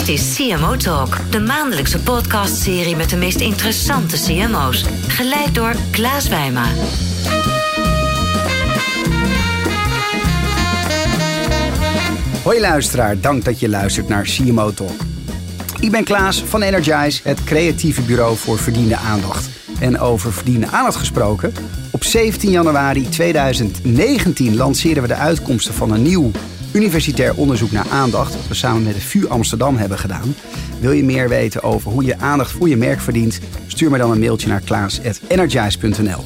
Dit is CMO Talk, de maandelijkse podcastserie met de meest interessante CMO's. Geleid door Klaas Wijma. Hoi luisteraar, dank dat je luistert naar CMO Talk. Ik ben Klaas van Energize, het creatieve bureau voor verdiende aandacht. En over verdiende aandacht gesproken. Op 17 januari 2019 lanceerden we de uitkomsten van een nieuw universitair onderzoek naar aandacht. Dat we samen met de VU Amsterdam hebben gedaan. Wil je meer weten over hoe je aandacht voor je merk verdient? Stuur me dan een mailtje naar klaas.energize.nl.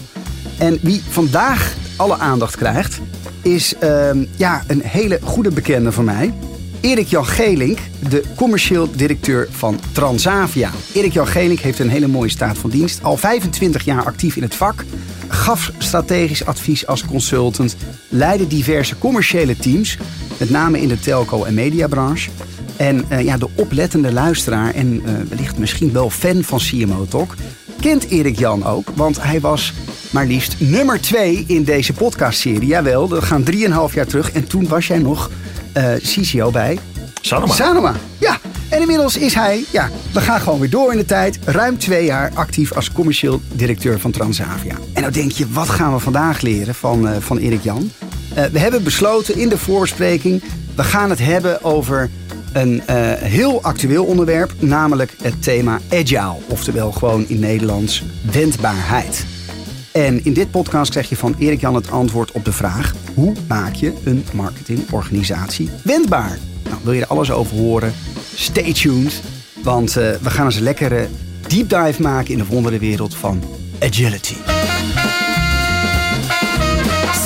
En wie vandaag alle aandacht krijgt, is ehm, ja, een hele goede bekende van mij. Erik Jan Gelink, de commercieel directeur van Transavia. Erik Jan Gelink heeft een hele mooie staat van dienst. Al 25 jaar actief in het vak. Gaf strategisch advies als consultant. Leidde diverse commerciële teams. Met name in de telco- en mediabranche. En uh, ja, de oplettende luisteraar en uh, wellicht misschien wel fan van CMO Talk... kent Erik Jan ook, want hij was maar liefst nummer 2 in deze podcastserie. Jawel, we gaan 3,5 jaar terug. En toen was jij nog uh, CCO bij... Sanoma. Sanoma, ja. En inmiddels is hij, ja, we gaan gewoon weer door in de tijd, ruim twee jaar actief als commercieel directeur van Transavia. En nou denk je, wat gaan we vandaag leren van, uh, van Erik Jan? Uh, we hebben besloten in de voorbespreking, we gaan het hebben over een uh, heel actueel onderwerp, namelijk het thema agile. Oftewel gewoon in Nederlands wendbaarheid. En in dit podcast krijg je van Erik Jan het antwoord op de vraag: hoe maak je een marketingorganisatie wendbaar? Nou, wil je er alles over horen? Stay tuned, want uh, we gaan eens een lekkere deep dive maken in de wonderenwereld van agility.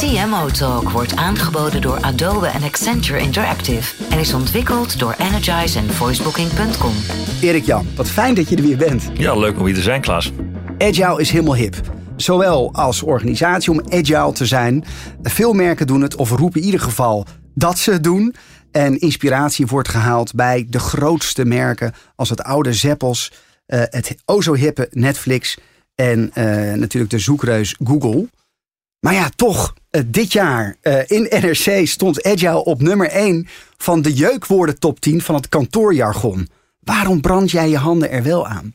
CMO Talk wordt aangeboden door Adobe en Accenture Interactive en is ontwikkeld door Energize en voicebooking.com. Erik Jan, wat fijn dat je er weer bent. Ja, leuk om hier te zijn, Klaas. Agile is helemaal hip. Zowel als organisatie om agile te zijn. Veel merken doen het of roepen in ieder geval dat ze het doen. En inspiratie wordt gehaald bij de grootste merken als het oude Zeppels, uh, het o zo hippe Netflix en uh, natuurlijk de zoekreus Google. Maar ja, toch, uh, dit jaar in NRC stond Agile op nummer 1 van de jeukwoorden top 10 van het kantoorjargon. Waarom brand jij je handen er wel aan?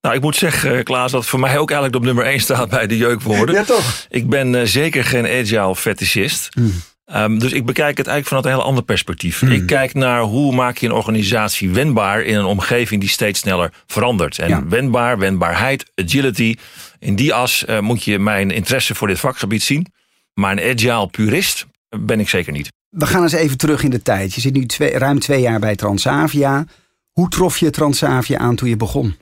Nou, ik moet zeggen, Klaas, dat voor mij ook eigenlijk op nummer 1 staat bij de jeukwoorden. Ja, toch? Ik ben zeker geen agile fetischist. Mm. Um, dus ik bekijk het eigenlijk vanuit een heel ander perspectief. Mm. Ik kijk naar hoe maak je een organisatie wendbaar in een omgeving die steeds sneller verandert. En ja. wendbaar, wendbaarheid, agility. In die as uh, moet je mijn interesse voor dit vakgebied zien. Maar een agile purist ben ik zeker niet. We gaan eens even terug in de tijd. Je zit nu twee, ruim twee jaar bij Transavia. Hoe trof je Transavia aan toen je begon?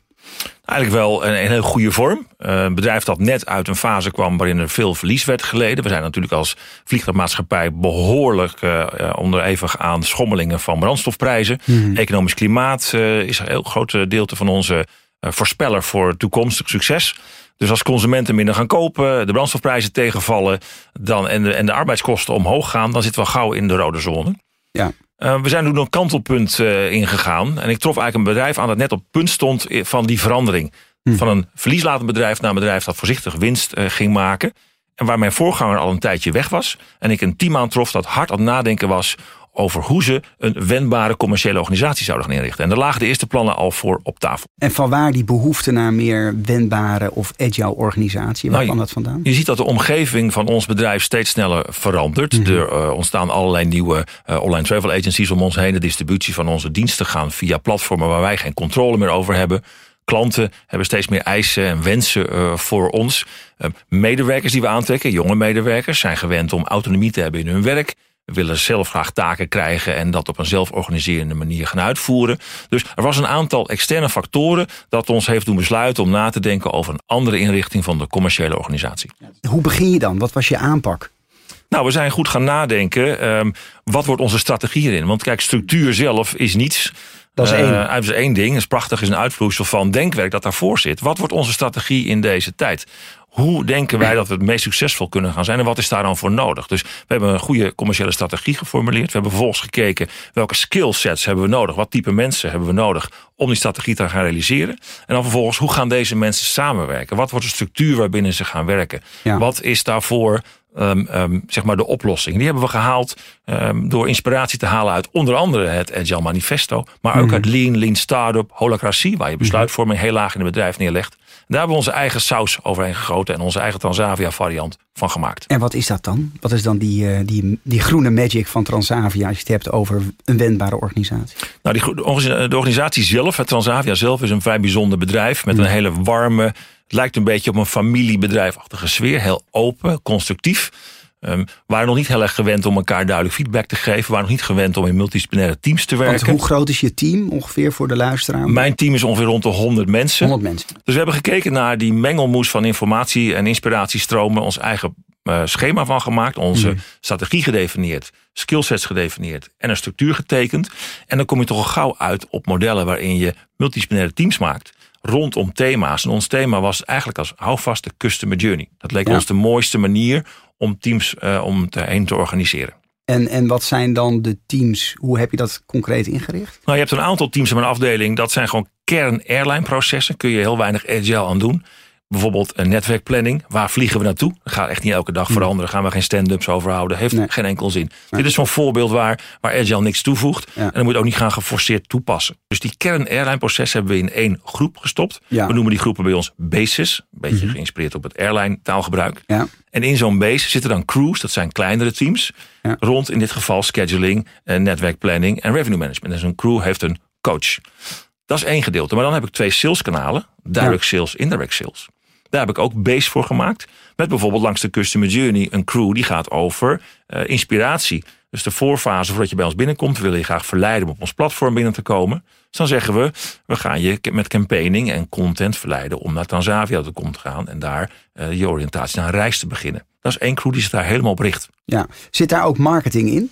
Eigenlijk wel een, een heel goede vorm. Uh, een bedrijf dat net uit een fase kwam waarin er veel verlies werd geleden. We zijn natuurlijk als vliegtuigmaatschappij behoorlijk uh, onderhevig aan schommelingen van brandstofprijzen. Mm. Economisch klimaat uh, is een heel groot gedeelte van onze voorspeller voor toekomstig succes. Dus als consumenten minder gaan kopen, de brandstofprijzen tegenvallen dan, en, de, en de arbeidskosten omhoog gaan, dan zitten we gauw in de rode zone. Ja. Uh, we zijn toen een kantelpunt uh, ingegaan. En ik trof eigenlijk een bedrijf aan dat net op het punt stond van die verandering. Hm. Van een verlieslatend bedrijf naar een bedrijf dat voorzichtig winst uh, ging maken. En waar mijn voorganger al een tijdje weg was. En ik een team aantrof dat hard aan het nadenken was over hoe ze een wendbare commerciële organisatie zouden gaan inrichten. En daar lagen de eerste plannen al voor op tafel. En van waar die behoefte naar meer wendbare of agile organisatie? Waar nou, kwam dat vandaan? Je ziet dat de omgeving van ons bedrijf steeds sneller verandert. Mm -hmm. Er uh, ontstaan allerlei nieuwe uh, online travel agencies om ons heen. De distributie van onze diensten gaan via platformen waar wij geen controle meer over hebben. Klanten hebben steeds meer eisen en wensen uh, voor ons. medewerkers die we aantrekken, jonge medewerkers, zijn gewend om autonomie te hebben in hun werk willen zelf graag taken krijgen en dat op een zelforganiserende manier gaan uitvoeren. Dus er was een aantal externe factoren dat ons heeft doen besluiten om na te denken over een andere inrichting van de commerciële organisatie. Hoe begin je dan? Wat was je aanpak? Nou, we zijn goed gaan nadenken. Um, wat wordt onze strategie hierin? Want kijk, structuur zelf is niets. Dat is één. Uh, dat is één ding. Dat is prachtig, is een uitvloeisel van denkwerk dat daarvoor zit. Wat wordt onze strategie in deze tijd? Hoe denken wij dat we het meest succesvol kunnen gaan zijn en wat is daar dan voor nodig? Dus we hebben een goede commerciële strategie geformuleerd. We hebben vervolgens gekeken welke skillsets hebben we nodig, wat type mensen hebben we nodig om die strategie te gaan realiseren. En dan vervolgens, hoe gaan deze mensen samenwerken? Wat wordt de structuur waarbinnen ze gaan werken? Ja. Wat is daarvoor ehm, ehm, zeg maar de oplossing. Die hebben we gehaald ehm, door inspiratie te halen uit onder andere het Agile Manifesto. Maar ook Mhm. uit Lean, Lean Startup, Holacracy. Waar je besluitvorming heel laag in het bedrijf neerlegt. Daar hebben we onze eigen saus overheen gegoten. En onze eigen Transavia variant van gemaakt. En wat is dat dan? Wat is dan die, eh, die, die groene magic van Transavia als je het hebt over een wendbare organisatie? Nou, die, de organisa- de organisatie zelf, het Transavia zelf, is een vrij bijzonder bedrijf. Met een hele warme, het lijkt een beetje op een familiebedrijfachtige sfeer. Heel open, constructief. We waren nog niet heel erg gewend om elkaar duidelijk feedback te geven. Waren nog niet gewend om in multidisciplinaire teams te Want werken. hoe groot is je team ongeveer voor de luisteraar? Mijn team is ongeveer rond de 100 mensen. 100 mensen. Dus we hebben gekeken naar die mengelmoes van informatie en inspiratiestromen. Ons eigen eh, schema van gemaakt. Onze strategie gedefinieerd. Skillsets gedefinieerd. En een structuur getekend. En dan kom je toch al gauw uit op modellen waarin je multidisciplinaire teams maakt. Rondom thema's. En ons thema was eigenlijk als houvast de customer journey. Dat leek Ja. ons de mooiste manier om teams eh, om te, heen te organiseren. En, en wat zijn dan de teams? Hoe heb je dat concreet ingericht? Nou, je hebt een aantal teams in mijn afdeling. Dat zijn gewoon kern airline processen. Kun je heel weinig agile aan doen. Bijvoorbeeld een netwerkplanning. Waar vliegen we naartoe? Dat gaat echt niet elke dag veranderen. Gaan we geen stand-ups overhouden. Heeft Nee. geen enkel zin. Dit is zo'n voorbeeld waar, waar agile niks toevoegt. Ja. En dan moet je ook niet gaan geforceerd toepassen. Dus die kern airline processen hebben we in één groep gestopt. Ja. We noemen die groepen bij ons bases. Een beetje geïnspireerd op het airline taalgebruik. Ja. En in zo'n base zitten dan crews, dat zijn kleinere teams. Rond in dit geval scheduling, eh, netwerkplanning en revenue management. Dus een crew heeft een coach. Dat is één gedeelte. Maar dan heb ik twee saleskanalen. Direct sales, indirect sales. Daar heb ik ook base voor gemaakt. Met bijvoorbeeld langs de customer journey een crew die gaat over eh, inspiratie. Dus de voorfase voordat je bij ons binnenkomt, willen je graag verleiden om op ons platform binnen te komen. Dus dan zeggen we, we gaan je met campaigning en content verleiden om naar Transavia te komen te gaan. En daar eh, je oriëntatie naar een reis te beginnen. Dat is één crew die zich daar helemaal op richt. ja. Zit daar ook marketing in?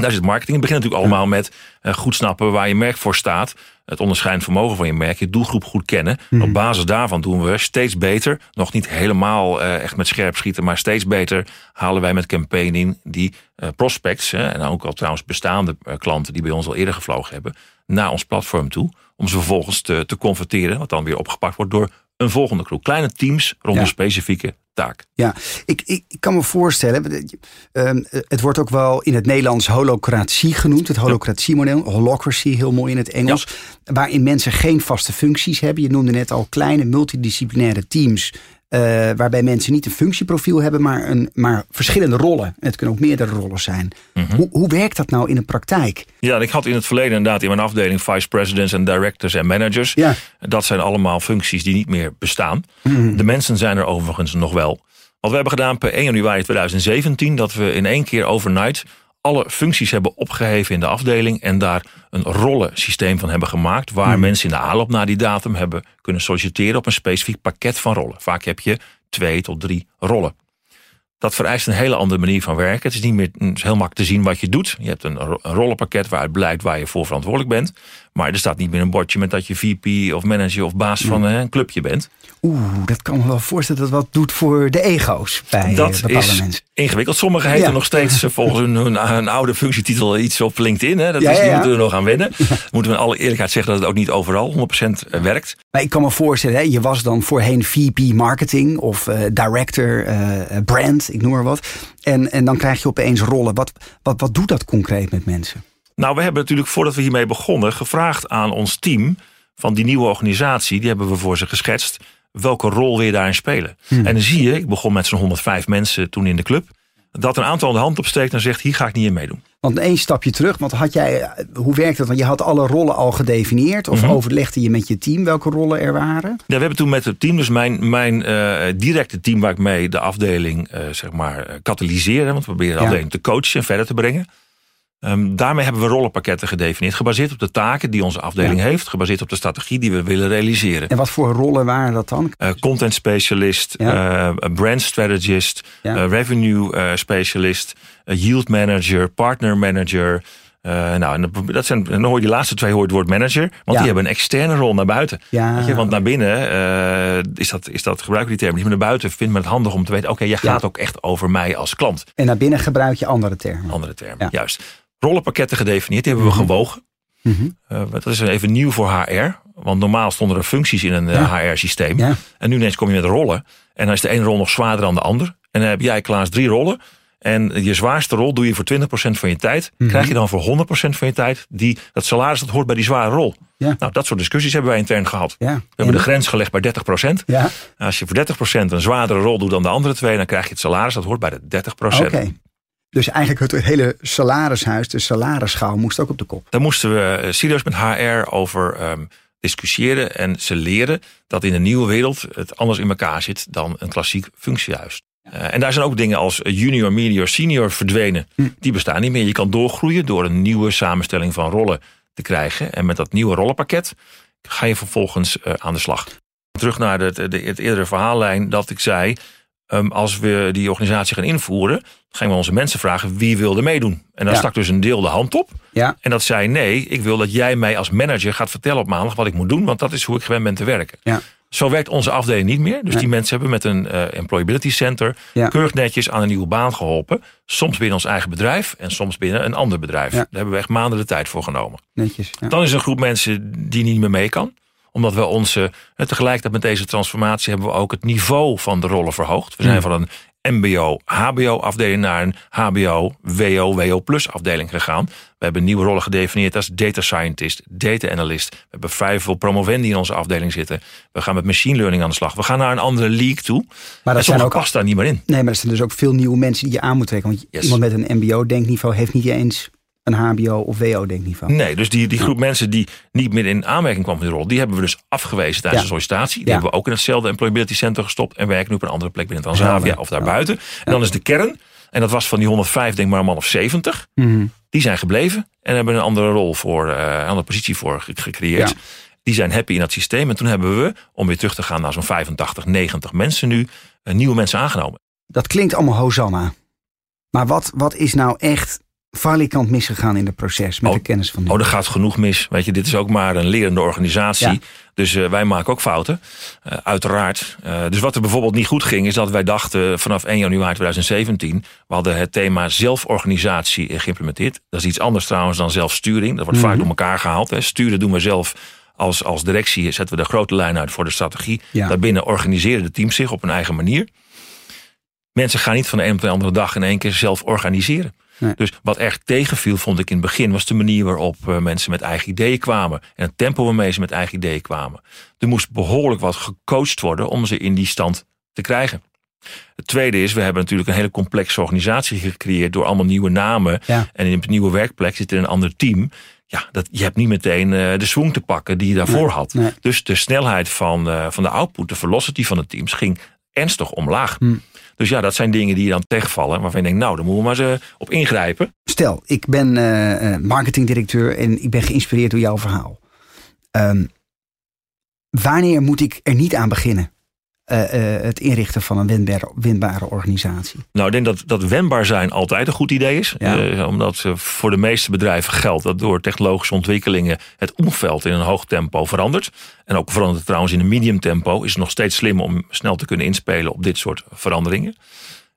Daar zit marketing. Het begint natuurlijk allemaal met eh, goed snappen waar je merk voor staat. Het onderscheidend vermogen van je merk. Je doelgroep goed kennen. Op basis daarvan doen we steeds beter. Nog niet helemaal eh, echt met scherp schieten. Maar steeds beter halen wij met campaigning die eh, prospects. hè, en ook al trouwens bestaande klanten die bij ons al eerder gevlogen hebben. Naar ons platform toe. Om ze vervolgens te, te converteren. Wat dan weer opgepakt wordt door een volgende groep. Kleine teams rond Ja. een specifieke taak. Ja, ik, ik, ik kan me voorstellen, ehm, het wordt ook wel in het Nederlands holocratie genoemd. Het holocratiemodel, holocracy heel mooi in het Engels. Waarin mensen geen vaste functies hebben. Je noemde net al kleine multidisciplinaire teams. Eh, waarbij mensen niet een functieprofiel hebben, maar, een, maar verschillende rollen. En het kunnen ook meerdere rollen zijn. hoe, hoe werkt dat nou in de praktijk? Ja, ik had in het verleden inderdaad in mijn afdeling vice presidents en directors en managers. Ja. Dat zijn allemaal functies die niet meer bestaan. Mhm. De mensen zijn er overigens nog wel. Wat we hebben gedaan per 1 januari 2017, dat we in één keer overnight alle functies hebben opgeheven in de afdeling en daar een rollensysteem van hebben gemaakt. Waar Mhm. mensen in de aanloop naar die datum hebben kunnen solliciteren op een specifiek pakket van rollen. Vaak heb je twee tot drie rollen. Dat vereist een hele andere manier van werken. Het is niet meer het is heel makkelijk te zien wat je doet. Je hebt een rollenpakket waaruit blijkt waar je voor verantwoordelijk bent. Maar er staat niet meer een bordje met dat je VP of manager of baas van eh, een clubje bent. Oeh, dat kan me wel voorstellen dat dat wat doet voor de ego's bij Dat eh, bepaalde is mensen. ingewikkeld. Sommigen heten Ja. nog steeds eh, volgens hun, hun, hun oude functietitel iets op LinkedIn. Hè. Dat Ja, is, die ja. moeten we nog aan wennen. Moeten we in alle eerlijkheid zeggen dat het ook niet overal 100% werkt. Maar ik kan me voorstellen, hè, je was dan voorheen VP marketing of eh, director eh, eh, brand, ik noem maar wat. En, en dan krijg je opeens rollen. Wat, wat, wat doet dat concreet met mensen? Nou, we hebben natuurlijk voordat we hiermee begonnen gevraagd aan ons team van die nieuwe organisatie. Die hebben we voor ze geschetst. Welke rol wil je daarin spelen? En dan zie je, ik begon met zo'n 105 mensen toen in de club. Dat een aantal de hand opsteekt en zegt, hier ga ik niet in meedoen. Want één stapje terug, want had jij, hoe werkt dat? Want je had alle rollen al gedefinieerd of Mhm. overlegde je met je team welke rollen er waren? Ja, we hebben toen met het team, dus mijn, mijn eh, directe team waar ik mee de afdeling eh, zeg maar eh, katalyseer. Want we proberen de Ja. afdeling te coachen en verder te brengen. Ehm, daarmee hebben we rollenpakketten gedefinieerd. Gebaseerd op de taken die onze afdeling heeft. Gebaseerd op de strategie die we willen realiseren. En wat voor rollen waren dat dan? Eh, content specialist, Ja. eh, brand strategist, Ja. eh, revenue specialist, yield manager, partner manager. Eh, nou, en dat- zijn, dan hoor je die laatste twee hoor je het woord manager, want Ja. die hebben een externe rol naar buiten. Ja. Je, want naar binnen is dat, is dat gebruiken we die term niet, maar naar buiten vindt men het handig om te weten, oké, jij Ja. gaat ook echt over mij als klant. En naar binnen gebruik je andere termen. Andere termen, juist. Rollenpakketten gedefinieerd, die hebben we gewogen. Mhm. Eh, dat is even nieuw voor HR. Want normaal stonden er functies in een Ja. HR-systeem. Ja. En nu ineens kom je met rollen. En dan is de ene rol nog zwaarder dan de ander. En dan heb jij, Klaas, drie rollen. En je zwaarste rol doe je voor 20% van je tijd. Mhm. Krijg je dan voor 100% van je tijd die, dat salaris dat hoort bij die zware rol. Ja. Nou, dat soort discussies hebben wij intern gehad. Ja. We hebben de grens gelegd bij 30%. Ja, Als je voor 30% een zwaardere rol doet dan de andere twee, dan krijg je het salaris dat hoort bij de 30%. oké. Dus eigenlijk het hele salarishuis, de salarisschaal, moest ook op de kop. Daar moesten we eh, serieus met HR over ehm, discussiëren. En ze leren dat in de nieuwe wereld het anders in elkaar zit dan een klassiek functiehuis. Eh, en daar zijn ook dingen als junior, medior, senior verdwenen. Hm. Die bestaan niet meer. Je kan doorgroeien door een nieuwe samenstelling van rollen te krijgen. En met dat nieuwe rollenpakket ga je vervolgens eh, aan de slag. Terug naar de, de, het eerdere verhaallijn dat ik zei. Ehm, als we die organisatie gaan invoeren, gaan we onze mensen vragen wie wil er meedoen. En dan Ja. stak dus een deel de hand op. Ja, En dat zei nee, ik wil dat jij mij als manager gaat vertellen op maandag wat ik moet doen, want dat is hoe ik gewend ben te werken. Ja. Zo werkt onze afdeling niet meer. Dus die mensen hebben met een eh, employability center Ja. keurig netjes aan een nieuwe baan geholpen. Soms binnen ons eigen bedrijf en soms binnen een ander bedrijf. Ja. Daar hebben we echt maanden de tijd voor genomen. netjes. Dan is er een groep mensen die niet meer mee kan omdat we onze, en tegelijkertijd met deze transformatie hebben we ook het niveau van de rollen verhoogd. We zijn Mm. van een MBO, HBO afdeling naar een HBO, WO, WO plus afdeling gegaan. We hebben nieuwe rollen gedefinieerd als data scientist, data analyst. We hebben vrij veel promovendi in onze afdeling zitten. We gaan met machine learning aan de slag. We gaan naar een andere league toe. Maar en dat zijn sommige ook past daar niet meer in. Nee, maar er zijn dus ook veel nieuwe mensen die je aan moet trekken. Want Yes. iemand met een MBO-denkniveau heeft niet eens een HBO of WO-denkniveau. Nee, dus die, die groep mensen die niet meer in aanmerking kwam voor die rol, die hebben we dus afgewezen tijdens Ja. de sollicitatie. Die Ja. hebben we ook in hetzelfde employability center gestopt en werken nu op een andere plek binnen Transavia of daarbuiten. En dan is de kern, en dat was van die 105 denk maar een man of 70, Mhm. die zijn gebleven en hebben een andere rol voor, eh, een andere positie voor ge- gecreëerd. Die zijn happy in dat systeem. En toen hebben we, om weer terug te gaan naar zo'n 85, 90 mensen nu, eh, nieuwe mensen aangenomen. Dat klinkt allemaal Hosanna. Maar wat, wat is nou echt valikant misgegaan in het proces met Oh, de kennis van nu? Oh, er gaat genoeg mis. Weet je, dit is ook maar een lerende organisatie. Ja. Dus eh, wij maken ook fouten, eh, uiteraard. Eh, dus wat er bijvoorbeeld niet goed ging, is dat wij dachten vanaf 1 januari 2017, we hadden het thema zelforganisatie geïmplementeerd. Dat is iets anders trouwens dan zelfsturing. Dat wordt Mhm. vaak door elkaar gehaald. Hè. Sturen doen we zelf als, als directie, zetten we de grote lijn uit voor de strategie. Ja. Daarbinnen organiseren de teams zich op een eigen manier. Mensen gaan niet van de een op de andere dag in één keer zelf organiseren. Nee. Dus wat erg tegenviel, vond ik in het begin, was de manier waarop eh, mensen met eigen ideeën kwamen. En het tempo waarmee ze met eigen ideeën kwamen. Er moest behoorlijk wat gecoacht worden om ze in die stand te krijgen. Het tweede is, we hebben natuurlijk een hele complexe organisatie gecreëerd door allemaal nieuwe namen. Ja. En in het nieuwe werkplek zit er een ander team. Ja, dat, je hebt niet meteen eh, de swing te pakken die je daarvoor Nee, had. nee. Dus de snelheid van, eh, van de output, de velocity van de teams ging ernstig omlaag. Hm. Dus ja, dat zijn dingen die je dan tegenvallen. Waarvan je denkt, nou, daar moeten we maar eens eh, op ingrijpen. Stel, ik ben eh, eh, marketingdirecteur en ik ben geïnspireerd door jouw verhaal. Ehm, wanneer moet ik er niet aan beginnen? Eh, eh, het inrichten van een wendbare, wendbare organisatie. Nou, ik denk dat, dat wendbaar zijn altijd een goed idee is. Ja. Eh, omdat voor de meeste bedrijven geldt dat door technologische ontwikkelingen het omveld in een hoog tempo verandert. En ook verandert het trouwens in een medium tempo. Is het nog steeds slim om snel te kunnen inspelen op dit soort veranderingen.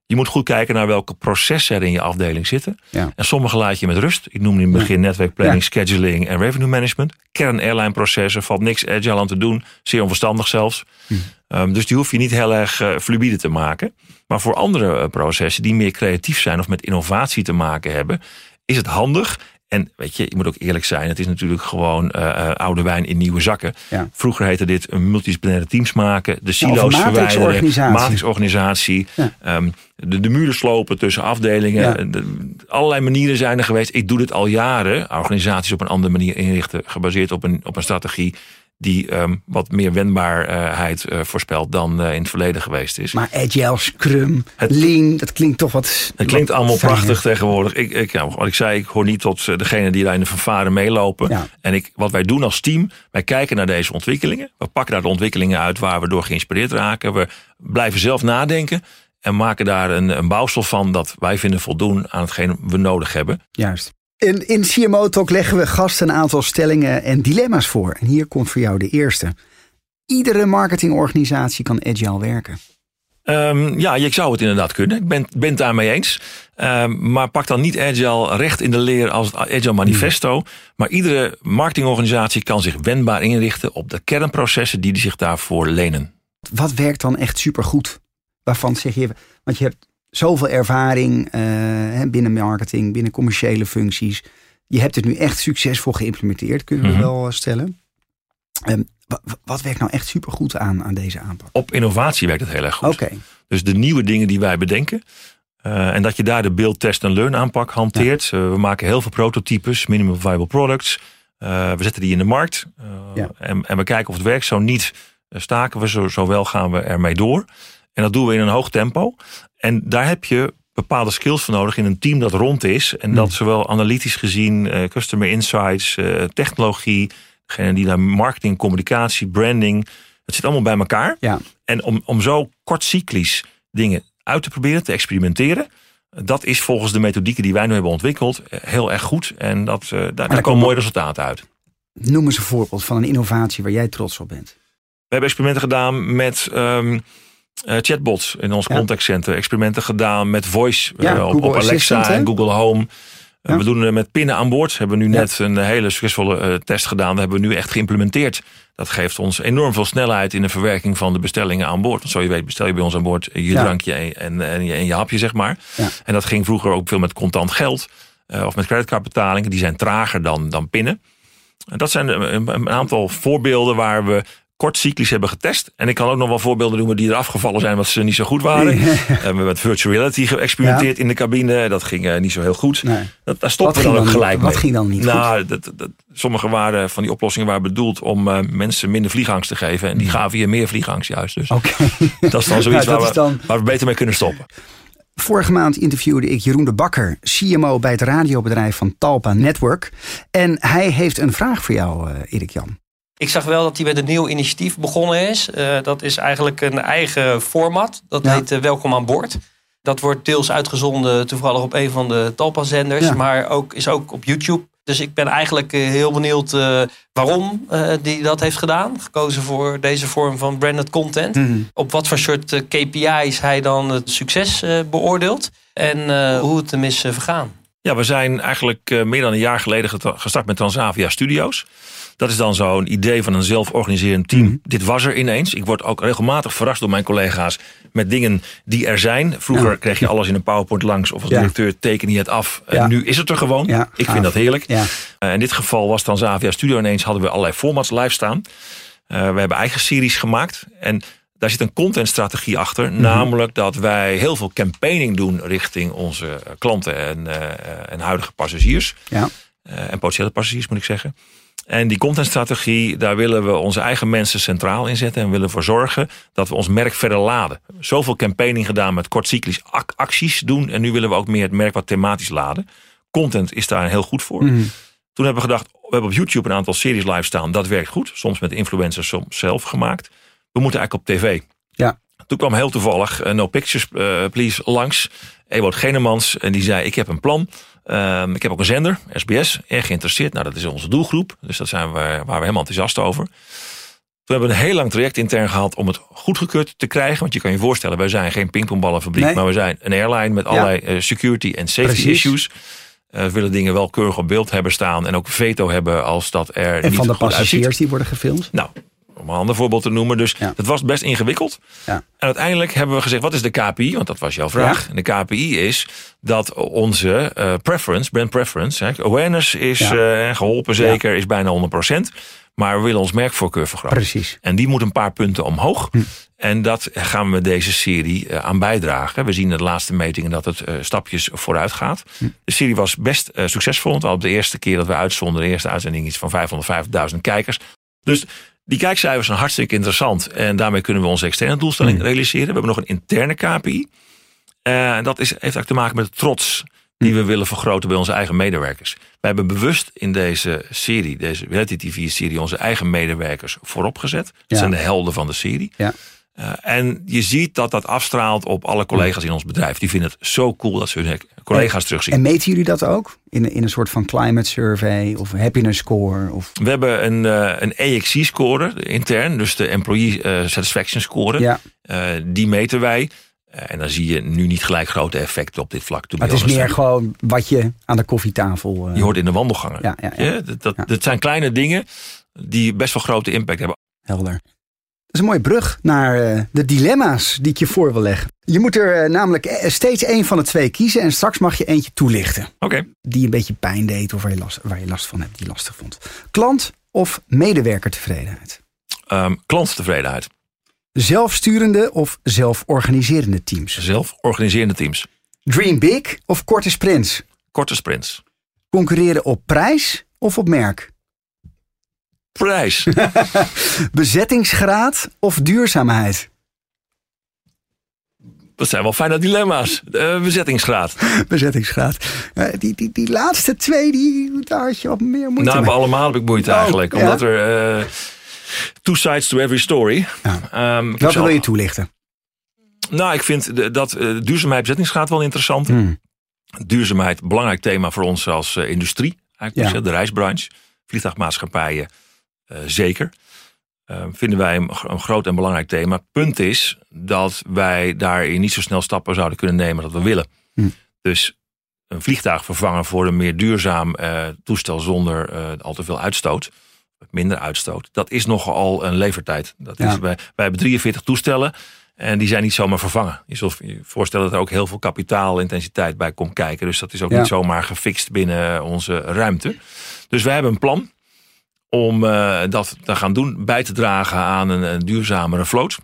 Je moet goed kijken naar welke processen er in je afdeling zitten. Ja. En sommige laat je met rust. Ik noemde in het begin netwerkplanning, scheduling en revenue management. Kern airline processen, valt niks agile aan te doen. Zeer onverstandig zelfs. Hm. Um, dus die hoef je niet heel erg uh, fluïde te maken. Maar voor andere uh, processen die meer creatief zijn of met innovatie te maken hebben, is het handig. En weet je, je moet ook eerlijk zijn, het is natuurlijk gewoon uh, oude wijn in nieuwe zakken. Ja. Vroeger heette dit een multidisciplinaire teams maken, de silo's verwijderen, matrixorganisatie. Ja. um, de, de muren slopen tussen afdelingen. De, allerlei manieren zijn er geweest. Ik doe dit al jaren. Organisaties op een andere manier inrichten, gebaseerd op een, op een strategie die um, wat meer wendbaarheid uh, voorspelt dan uh, in het verleden geweest is. Maar agile, scrum, Het- lean, dat klinkt toch wat... Het klinkt wat allemaal prachtig tegenwoordig. Ik, ik, ja, wat ik zei, ik hoor niet tot eh, degene die daar in de fanfare meelopen. Ja. En ik, wat wij doen als team, wij kijken naar deze ontwikkelingen. We pakken daar de ontwikkelingen uit waar we door geïnspireerd raken. We blijven zelf nadenken en maken daar een, een bouwsel van dat wij vinden voldoen aan hetgeen we nodig hebben. Juist. In, in CMO Talk leggen we gasten een aantal stellingen en dilemma's voor. En hier komt voor jou de eerste. Iedere marketingorganisatie kan agile werken. Um, ja, je zou het inderdaad kunnen. Ik ben, ben het daarmee eens. Um, maar pak dan niet Agile recht in de leer als het Agile Manifesto. Maar iedere marketingorganisatie kan zich wendbaar inrichten op de kernprocessen die zich daarvoor lenen. Wat werkt dan echt supergoed? waarvan zeg je, want je hebt zoveel ervaring uh, binnen marketing, binnen commerciële functies. Je hebt het nu echt succesvol geïmplementeerd, kunnen we mhm. wel stellen. Um, wat werkt nou echt supergoed aan, aan deze aanpak? Op innovatie werkt het heel erg goed. Oké. Dus de nieuwe dingen die wij bedenken. Uh, en dat je daar de build, test en learn aanpak hanteert. Uh, we maken heel veel prototypes, minimum viable products. Uh, we zetten die in de markt. Ja. En, en, we kijken of het werkt. Zo niet staken we, zo, zo wel gaan we ermee door. En dat doen we in een hoog tempo. En daar heb je bepaalde skills voor nodig in een team dat rond is. En dat hmm. zowel analytisch gezien, customer insights, technologie, degene die daar marketing, communicatie, branding, het zit allemaal bij elkaar. Ja. En om, om zo kortcyclisch dingen uit te proberen, te experimenteren. Dat is volgens de methodieken die wij nu hebben ontwikkeld heel erg goed. En dat, uh, daar, daar komen mooie resultaten uit. Noem eens een voorbeeld van een innovatie waar jij trots op bent. We hebben experimenten gedaan met um, uh, chatbots in ons ja. contactcenter. Experimenten gedaan met voice ja, uh, op, op, Alexa en Google Home. We doen met pinnen aan boord. We hebben nu net een hele succesvolle test gedaan. Dat hebben we nu echt geïmplementeerd. Dat geeft ons enorm veel snelheid in de verwerking van de bestellingen aan boord. Want zo je weet, bestel je bij ons aan boord je drankje en, en, je, en je hapje, zeg maar. En dat ging vroeger ook veel met contant geld. Uh, of met creditcardbetalingen. Die zijn trager dan, dan pinnen. En dat zijn een aantal voorbeelden waar we kort cyclisch hebben getest. En ik kan ook nog wel voorbeelden noemen die er afgevallen zijn, wat ze niet zo goed waren. We hebben met virtual reality geëxperimenteerd in de cabine. Dat ging uh, niet zo heel goed. Nee. Dat, daar stopten we dan ook gelijk Wat ging dan niet nou, goed? Dat, dat, sommige waren van die oplossingen waren bedoeld om uh, mensen minder vliegangst te geven. En die gaven je meer vliegangst juist. Dus okay. dat is dan zoiets waar, we, dan... waar we beter mee kunnen stoppen. Vorige maand interviewde ik Jeroen de Bakker, CMO bij het radiobedrijf van Talpa Network. En hij heeft een vraag voor jou, Erik Jan. Ik zag wel dat hij met een nieuw initiatief begonnen is. Uh, dat is eigenlijk een eigen format. Dat heet uh, Welkom aan Boord. Dat wordt deels uitgezonden toevallig op een van de Talpa-zenders. Ja. Maar ook, is ook op YouTube. Dus ik ben eigenlijk uh, heel benieuwd waarom hij dat heeft gedaan. Gekozen voor deze vorm van branded content. Mm -hmm. Op wat voor soort KPI's hij dan het succes beoordeelt. En hoe het hem is vergaan. Ja, we zijn eigenlijk meer dan een jaar geleden gestart met Transavia Studios. Dat is dan zo'n idee van een zelforganiserend team. Mhm. Dit was er ineens. Ik word ook regelmatig verrast door mijn collega's met dingen die er zijn. Vroeger kreeg je alles in een PowerPoint langs of als directeur teken je het af. En nu is het er gewoon. Ik vind dat heerlijk. Uh, in dit geval was Tanzavia Studio ineens hadden we allerlei formats live staan. Uh, we hebben eigen series gemaakt. En daar zit een contentstrategie achter. Mhm. Namelijk dat wij heel veel campaigning doen richting onze klanten en, uh, en huidige passagiers. Ja. En potentiële passagiers moet ik zeggen. En die contentstrategie, daar willen we onze eigen mensen centraal in zetten. En willen ervoor zorgen dat we ons merk verder laden. Zoveel campaigning gedaan met kortcyclisch acties doen. En nu willen we ook meer het merk wat thematisch laden. Content is daar heel goed voor. Mhm. Toen hebben we gedacht, we hebben op YouTube een aantal series live staan. Dat werkt goed. Soms met influencers, soms zelf gemaakt. We moeten eigenlijk op tv. Ja. Toen kwam heel toevallig uh, No Pictures uh, Please langs. Ewout Genemans. En die zei, ik heb een plan. Um, ik heb ook een zender, SBS, erg geïnteresseerd. Nou, dat is onze doelgroep. Dus dat zijn we, waar we helemaal enthousiast over. Toen hebben we een heel lang traject intern gehad om het goedgekeurd te krijgen. Want je kan je voorstellen, wij zijn geen pingpongballenfabriek. Nee. Maar we zijn een airline met allerlei ja. security en safety Precies. issues. Uh, we willen dingen wel keurig op beeld hebben staan. En ook veto hebben als dat er en niet van de passagiers die worden gefilmd? Nou, om een ander voorbeeld te noemen. Dus ja. het was best ingewikkeld. Ja. En uiteindelijk hebben we gezegd, wat is de KPI? Want dat was jouw vraag. En de KPI is dat onze uh, preference, brand preference, hè, awareness is uh, geholpen zeker, is bijna 100%. Maar we willen ons merkvoorkeur vergroten. Precies. En die moet een paar punten omhoog. Hm. En dat gaan we deze serie uh, aan bijdragen. We zien in de laatste metingen dat het stapjes vooruit gaat. Hm. De serie was best succesvol. Want al op de eerste keer dat we uitzonden, de eerste uitzending iets van 550.000 kijkers. Dus die kijkcijfers zijn hartstikke interessant. En daarmee kunnen we onze externe doelstelling Hmm. realiseren. We hebben nog een interne KPI. En uh, dat is, heeft eigenlijk te maken met de trots die Hmm. we willen vergroten bij onze eigen medewerkers. We hebben bewust in deze serie, deze reality TV-serie, onze eigen medewerkers voorop gezet. Dat Ja. zijn de helden van de serie. Ja. Uh, en je ziet dat dat afstraalt op alle collega's in ons bedrijf. Die vinden het zo cool dat ze hun collega's terugzien. En meten jullie dat ook? In, in een soort van climate survey of happiness score? Of... We hebben een, uh, een EXC-score intern, dus de Employee uh, Satisfaction Score. Ja. Die meten wij. En dan zie je nu niet gelijk grote effecten op dit vlak. Maar het is meer gewoon wat je aan de koffietafel... Je hoort in de wandelgangen. Ja, ja, ja. dat, dat zijn kleine dingen die best wel grote impact hebben. Helder. Is een mooie brug naar uh, de dilemma's die ik je voor wil leggen. Je moet er uh, namelijk steeds één van de twee kiezen en straks mag je eentje toelichten. Oké. Die een beetje pijn deed of waar je, last, waar je last van hebt, die lastig vond. Klant of medewerkertevredenheid? Um, klanttevredenheid. Zelfsturende of zelforganiserende teams? Zelforganiserende teams. Dream big of korte sprints? Korte sprints. Concurreren op prijs of op merk? Prijs. Bezettingsgraad of duurzaamheid? Dat zijn wel fijne dilemma's. Uh, bezettingsgraad. Bezettingsgraad. Uh, die, die, die laatste twee, die, daar had je wat meer moeite Nou, mee. allemaal heb ik moeite oh, eigenlijk. Omdat er... Uh, two sides to every story. Ja. Um, Welke wil je toelichten? Nou, ik vind dat duurzaamheid bezettingsgraad wel interessant. Hmm. Duurzaamheid, belangrijk thema voor ons als industrie. Eigenlijk ja. de reisbranche. Vliegtuigmaatschappijen zeker. Uh, vinden wij een, een, groot en belangrijk thema. Punt is dat wij daarin niet zo snel stappen zouden kunnen nemen dat we willen. Hm. Dus een vliegtuig vervangen voor een meer duurzaam uh, toestel zonder al te veel uitstoot. Minder uitstoot. Dat is nogal een levertijd. Dat ja. is, wij, wij hebben 43 toestellen. En die zijn niet zomaar vervangen. Je zult je voorstellen dat er ook heel veel kapitaalintensiteit bij komt kijken. Dus dat is ook ja. niet zomaar gefixt binnen onze ruimte. Dus wij hebben een plan om uh, dat te gaan doen, bij te dragen aan een, een, duurzamere vloot.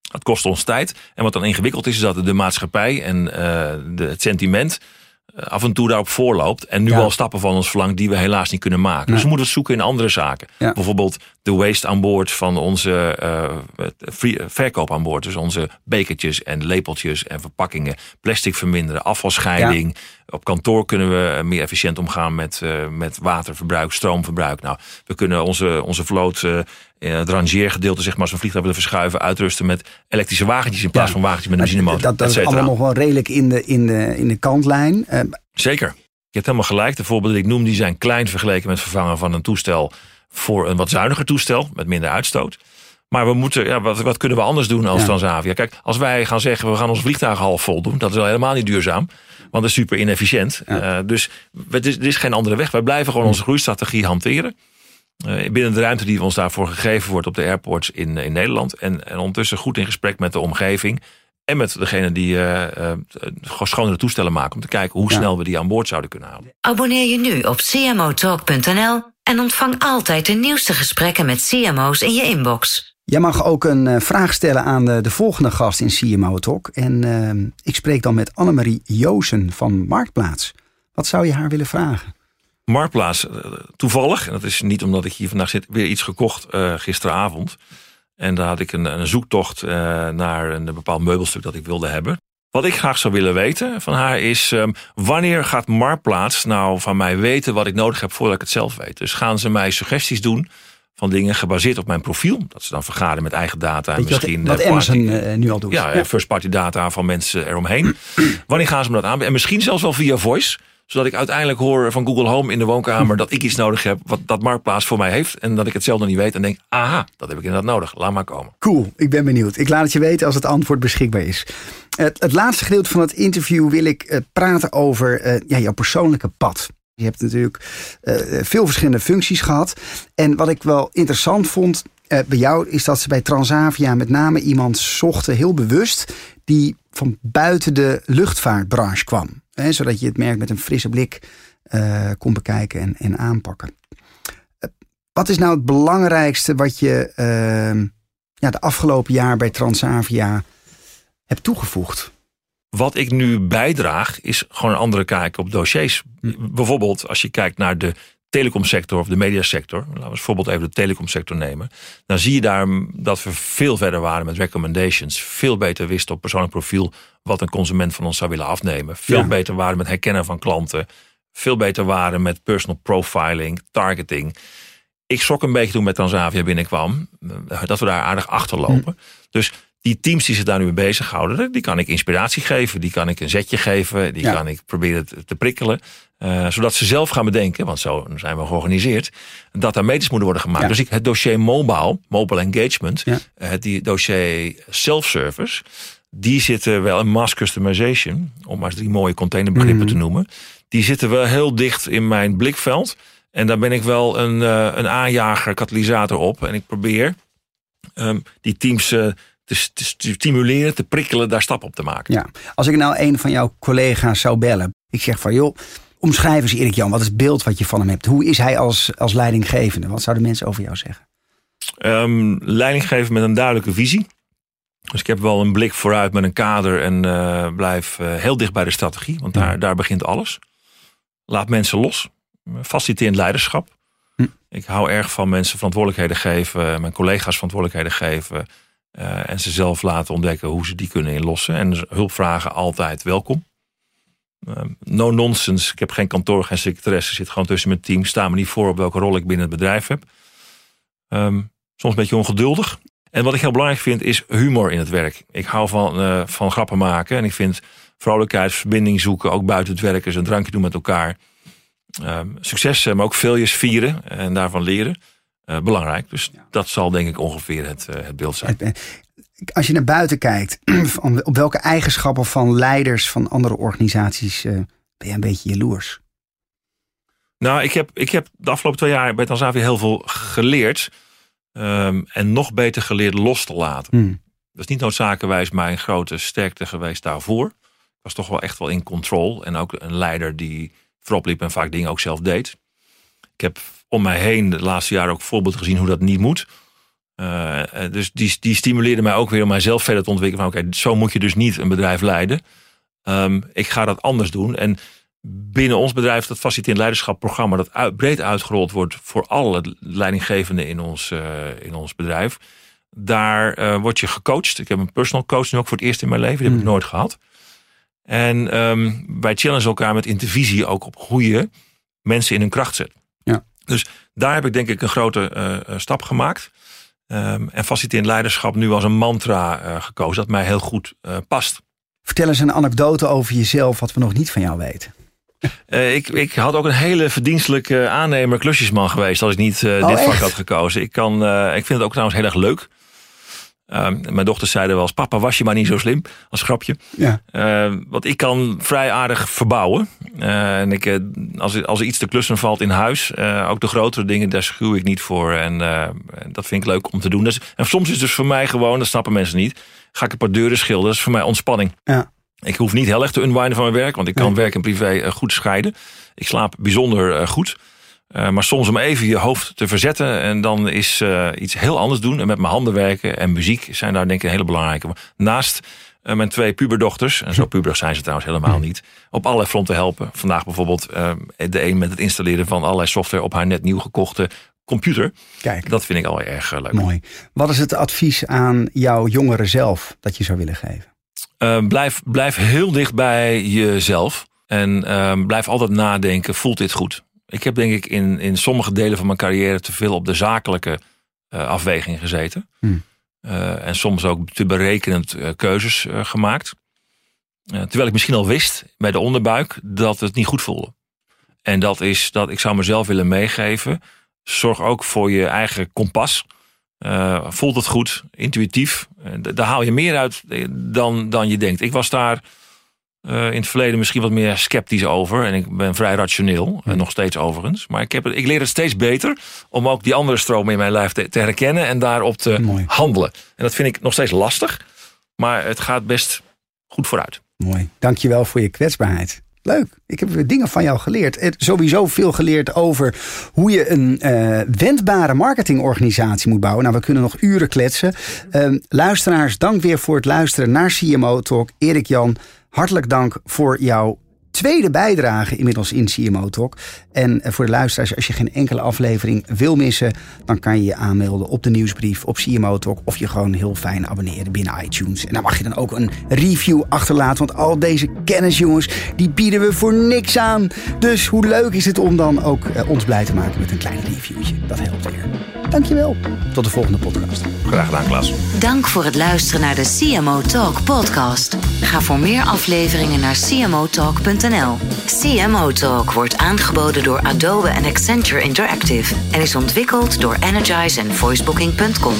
Dat kost ons tijd. En wat dan ingewikkeld is, is dat de maatschappij en uh, de, het sentiment uh, af en toe daarop voorloopt. En nu Ja. al stappen van ons verlangt die we helaas niet kunnen maken. Dus we moeten het zoeken in andere zaken. Ja. Bijvoorbeeld de waste aan boord van onze eh, verkoop aan boord. Dus onze bekertjes en lepeltjes en verpakkingen. Plastic verminderen, afvalscheiding. Op kantoor kunnen we meer efficiënt omgaan met, eh, met waterverbruik, stroomverbruik. Nou, we kunnen onze, onze vloot, in het rangeergedeelte, zeg maar, als we vliegtuig willen verschuiven, uitrusten met elektrische wagentjes in plaats Ja. van wagentjes met een benzinemotor. Dat, dat is allemaal nog wel redelijk in de, in de, in de kantlijn. Zeker. Je hebt helemaal gelijk. De voorbeelden die ik noem, die zijn klein vergeleken met het vervangen van een toestel voor een wat zuiniger toestel met minder uitstoot. Maar we moeten, ja, wat, wat kunnen we anders doen als Ja. Transavia? Kijk, als wij gaan zeggen, we gaan onze vliegtuigen half vol doen, dat is al helemaal niet duurzaam. Want dat is super inefficiënt. Ja. Eh, dus het is, er is geen andere weg. Wij blijven gewoon onze groeistrategie hanteren. Eh, binnen de ruimte die ons daarvoor gegeven wordt op de airports in, in Nederland. En, en ondertussen goed in gesprek met de omgeving. En met degene die eh, eh, schonere toestellen maken. Om te kijken hoe Ja. snel we die aan boord zouden kunnen halen. Abonneer je nu op cmotalk.nl en ontvang altijd de nieuwste gesprekken met CMO's in je inbox. Jij mag ook een eh, vraag stellen aan de, de volgende gast in CMO Talk. En ik spreek dan met Annemarie Joosen van Marktplaats. Wat zou je haar willen vragen? Marktplaats, toevallig, en dat is niet omdat ik hier vandaag zit, weer iets gekocht eh, gisteravond. En daar had ik een, een zoektocht eh, naar een bepaald meubelstuk dat ik wilde hebben. Wat ik graag zou willen weten van haar is, ehm, wanneer gaat Marktplaats nou van mij weten wat ik nodig heb voordat ik het zelf weet? Dus gaan ze mij suggesties doen van dingen gebaseerd op mijn profiel? Dat ze dan vergaren met eigen data en wat, misschien... wat eh, Amazon eh, nu al doet? ja, first party data van mensen eromheen. Wanneer gaan ze me dat aanbieden? En misschien zelfs wel via voice. Zodat ik uiteindelijk hoor van Google Home in de woonkamer dat ik iets nodig heb wat dat Marktplaats voor mij heeft. En dat ik het zelf nog niet weet en denk, aha, dat heb ik inderdaad nodig. Laat maar komen. Cool, ik ben benieuwd. Ik laat het je weten als het antwoord beschikbaar is. Het, het laatste gedeelte van het interview wil ik eh, praten over eh, ja, jouw persoonlijke pad. Je hebt natuurlijk eh, veel verschillende functies gehad. En wat ik wel interessant vond bij jou is dat ze bij Transavia met name iemand zochten, heel bewust, die van buiten de luchtvaartbranche kwam. Hè, zodat je het merk met een frisse blik eh, kon bekijken en, en aanpakken. Eh, wat is nou het belangrijkste wat je ehm, ja, de afgelopen jaar bij Transavia hebt toegevoegd? Wat ik nu bijdraag is gewoon een andere kijk op dossiers. Hm. Bijvoorbeeld als je kijkt naar de telecomsector of de mediasector. Laten we als voorbeeld even de telecomsector nemen. Dan zie je daar dat we veel verder waren met recommendations. Veel beter wisten op persoonlijk profiel wat een consument van ons zou willen afnemen. Veel Ja. beter waren met herkennen van klanten. Veel beter waren met personal profiling, targeting. Ik schrok een beetje toen met Transavia binnenkwam. eh, Dat we daar aardig achterlopen. Dus die teams die zich daar nu mee bezighouden, die kan ik inspiratie geven. Die kan ik een zetje geven. Die Ja. kan ik proberen te prikkelen. Eh, zodat ze zelf gaan bedenken, want zo zijn we georganiseerd, dat daar meters moeten worden gemaakt. Ja. Dus ik, het dossier mobile, mobile engagement, Ja. eh, het die dossier self-service, die zitten wel in mass customization, om maar drie mooie containerbegrippen Mhm. te noemen. Die zitten wel heel dicht in mijn blikveld. En daar ben ik wel een, eh, een aanjager, katalysator op. En ik probeer ehm, die teams te, te, stimuleren, te prikkelen, daar stap op te maken. Ja, als ik nou een van jouw collega's zou bellen, ik zeg van joh, omschrijf eens Erik Jan, wat is het beeld wat je van hem hebt? Hoe is hij als, als leidinggevende? Wat zouden mensen over jou zeggen? Um, leidinggeven met een duidelijke visie. Dus ik heb wel een blik vooruit met een kader en uh, blijf uh, heel dicht bij de strategie, want daar, daar begint alles. Laat mensen los. Faciliterend leiderschap. Hm. Ik hou erg van mensen verantwoordelijkheden geven, mijn collega's verantwoordelijkheden geven. Uh, en ze zelf laten ontdekken hoe ze die kunnen inlossen. En hulpvragen altijd welkom. Ehm, no nonsense. Ik heb geen kantoor, geen secretaresse. Zit gewoon tussen mijn team. Sta me niet voor op welke rol ik binnen het bedrijf heb. Um, soms een beetje ongeduldig. En wat ik heel belangrijk vind is humor in het werk. Ik hou van, uh, van grappen maken. En ik vind vrolijkheid, verbinding zoeken. Ook buiten het werk. eens een drankje doen met elkaar. Um, succes, maar ook veeljes vieren. En daarvan leren. Uh, belangrijk. Dus dat zal denk ik ongeveer het, uh, het beeld zijn als je naar buiten kijkt, op welke eigenschappen van leiders van andere organisaties uh, ben je een beetje jaloers? Nou, ik heb, ik heb de afgelopen twee jaar bij Tanzavia heel veel geleerd. Um, en nog beter geleerd los te laten. Hmm. Dat is niet noodzakelijkerwijs mijn grote sterkte geweest daarvoor. Ik was toch wel echt wel in control. En ook een leider die voorop liep en vaak dingen ook zelf deed. Ik heb om mij heen de laatste jaren ook voorbeelden gezien hoe dat niet moet. Uh, dus die, die stimuleerde mij ook weer om mijzelf verder te ontwikkelen. Van oké, zo moet je dus niet een bedrijf leiden. Um, ik ga dat anders doen. En binnen ons bedrijf, dat faciliterend leiderschap programma, dat uit, breed uitgerold wordt voor alle leidinggevenden in ons, uh, in ons bedrijf. Daar uh, word je gecoacht. Ik heb een personal coach nu ook voor het eerst in mijn leven. Die heb ik hmm. nooit gehad. En um, wij challengen elkaar met intervisie ook op hoe je mensen in hun kracht zet. Ja. Dus daar heb ik denk ik een grote stap gemaakt. Um, en faciliterend leiderschap nu als een mantra uh, gekozen dat mij heel goed uh, past. Vertel eens een anekdote over jezelf wat we nog niet van jou weten. Uh, ik, ik had ook een hele verdienstelijke aannemer, klusjesman geweest als ik niet oh, dit vak had gekozen. Ik, kan, ik vind het ook trouwens heel erg leuk. Uh, mijn dochters zeiden wel eens, papa was je maar niet zo slim, als grapje. Ja. Uh, want ik kan vrij aardig verbouwen. Uh, en ik, eh, als, als er iets te klussen valt in huis, ook de grotere dingen, daar schuw ik niet voor. En dat vind ik leuk om te doen. Dus, en soms is het dus voor mij gewoon, dat snappen mensen niet, ga ik een paar deuren schilderen. Dat is voor mij ontspanning. Ja. Ik hoef niet heel erg te unwinden van mijn werk, want ik kan werk en privé goed scheiden. Ik slaap bijzonder goed. Uh, maar soms om even je hoofd te verzetten en dan is uh, iets heel anders doen. En met mijn handen werken en muziek zijn daar denk ik een hele belangrijke. Naast uh, mijn twee puberdochters, en zo puberig zijn ze trouwens helemaal niet, op allerlei fronten helpen. Vandaag bijvoorbeeld de een met het installeren van allerlei software op haar net nieuw gekochte computer. Kijk. Dat vind ik al erg leuk. Mooi. Wat is het advies aan jouw jongeren zelf dat je zou willen geven? blijf, blijf heel dicht bij jezelf. En blijf altijd nadenken, voelt dit goed? Ik heb denk ik in, in sommige delen van mijn carrière te veel op de zakelijke uh, afweging gezeten. Hmm. Uh, en soms ook te berekenend uh, keuzes gemaakt. terwijl ik misschien al wist bij de onderbuik dat het niet goed voelde. En dat is dat ik zou mezelf willen meegeven. Zorg ook voor je eigen kompas. voelt het goed, intuïtief. daar haal je meer uit dan, dan je denkt. Ik was daar uh, in het verleden misschien wat meer sceptisch over. En ik ben vrij rationeel, en nog steeds overigens. Maar ik, heb het, ik leer het steeds beter om ook die andere stroom in mijn lijf te, te herkennen en daarop te handelen. En dat vind ik nog steeds lastig, maar het gaat best goed vooruit. Mooi, dankjewel voor je kwetsbaarheid. Leuk. Ik heb dingen van jou geleerd. Sowieso veel geleerd over hoe je een uh, wendbare marketingorganisatie moet bouwen. Nou, we kunnen nog uren kletsen. Uh, luisteraars, dank weer voor het luisteren naar CMO Talk. Erik Jan, hartelijk dank voor jouw tweede bijdrage inmiddels in CMO Talk. En eh, voor de luisteraars, als je geen enkele aflevering wil missen, dan kan je je aanmelden op de nieuwsbrief op CMO Talk. Of je gewoon heel fijn abonneren binnen iTunes. En dan mag je dan ook een review achterlaten. Want al deze kennis, jongens, die bieden we voor niks aan. Dus hoe leuk is het om dan ook eh, ons blij te maken met een klein reviewtje? Dat helpt weer. Dankjewel. Tot de volgende podcast. Graag gedaan, Klaas. Dank voor het luisteren naar de CMO Talk podcast. Ga voor meer afleveringen naar cmotalk.nl. CMO Talk wordt aangeboden door Adobe en Accenture Interactive en is ontwikkeld door Energize en voicebooking.com.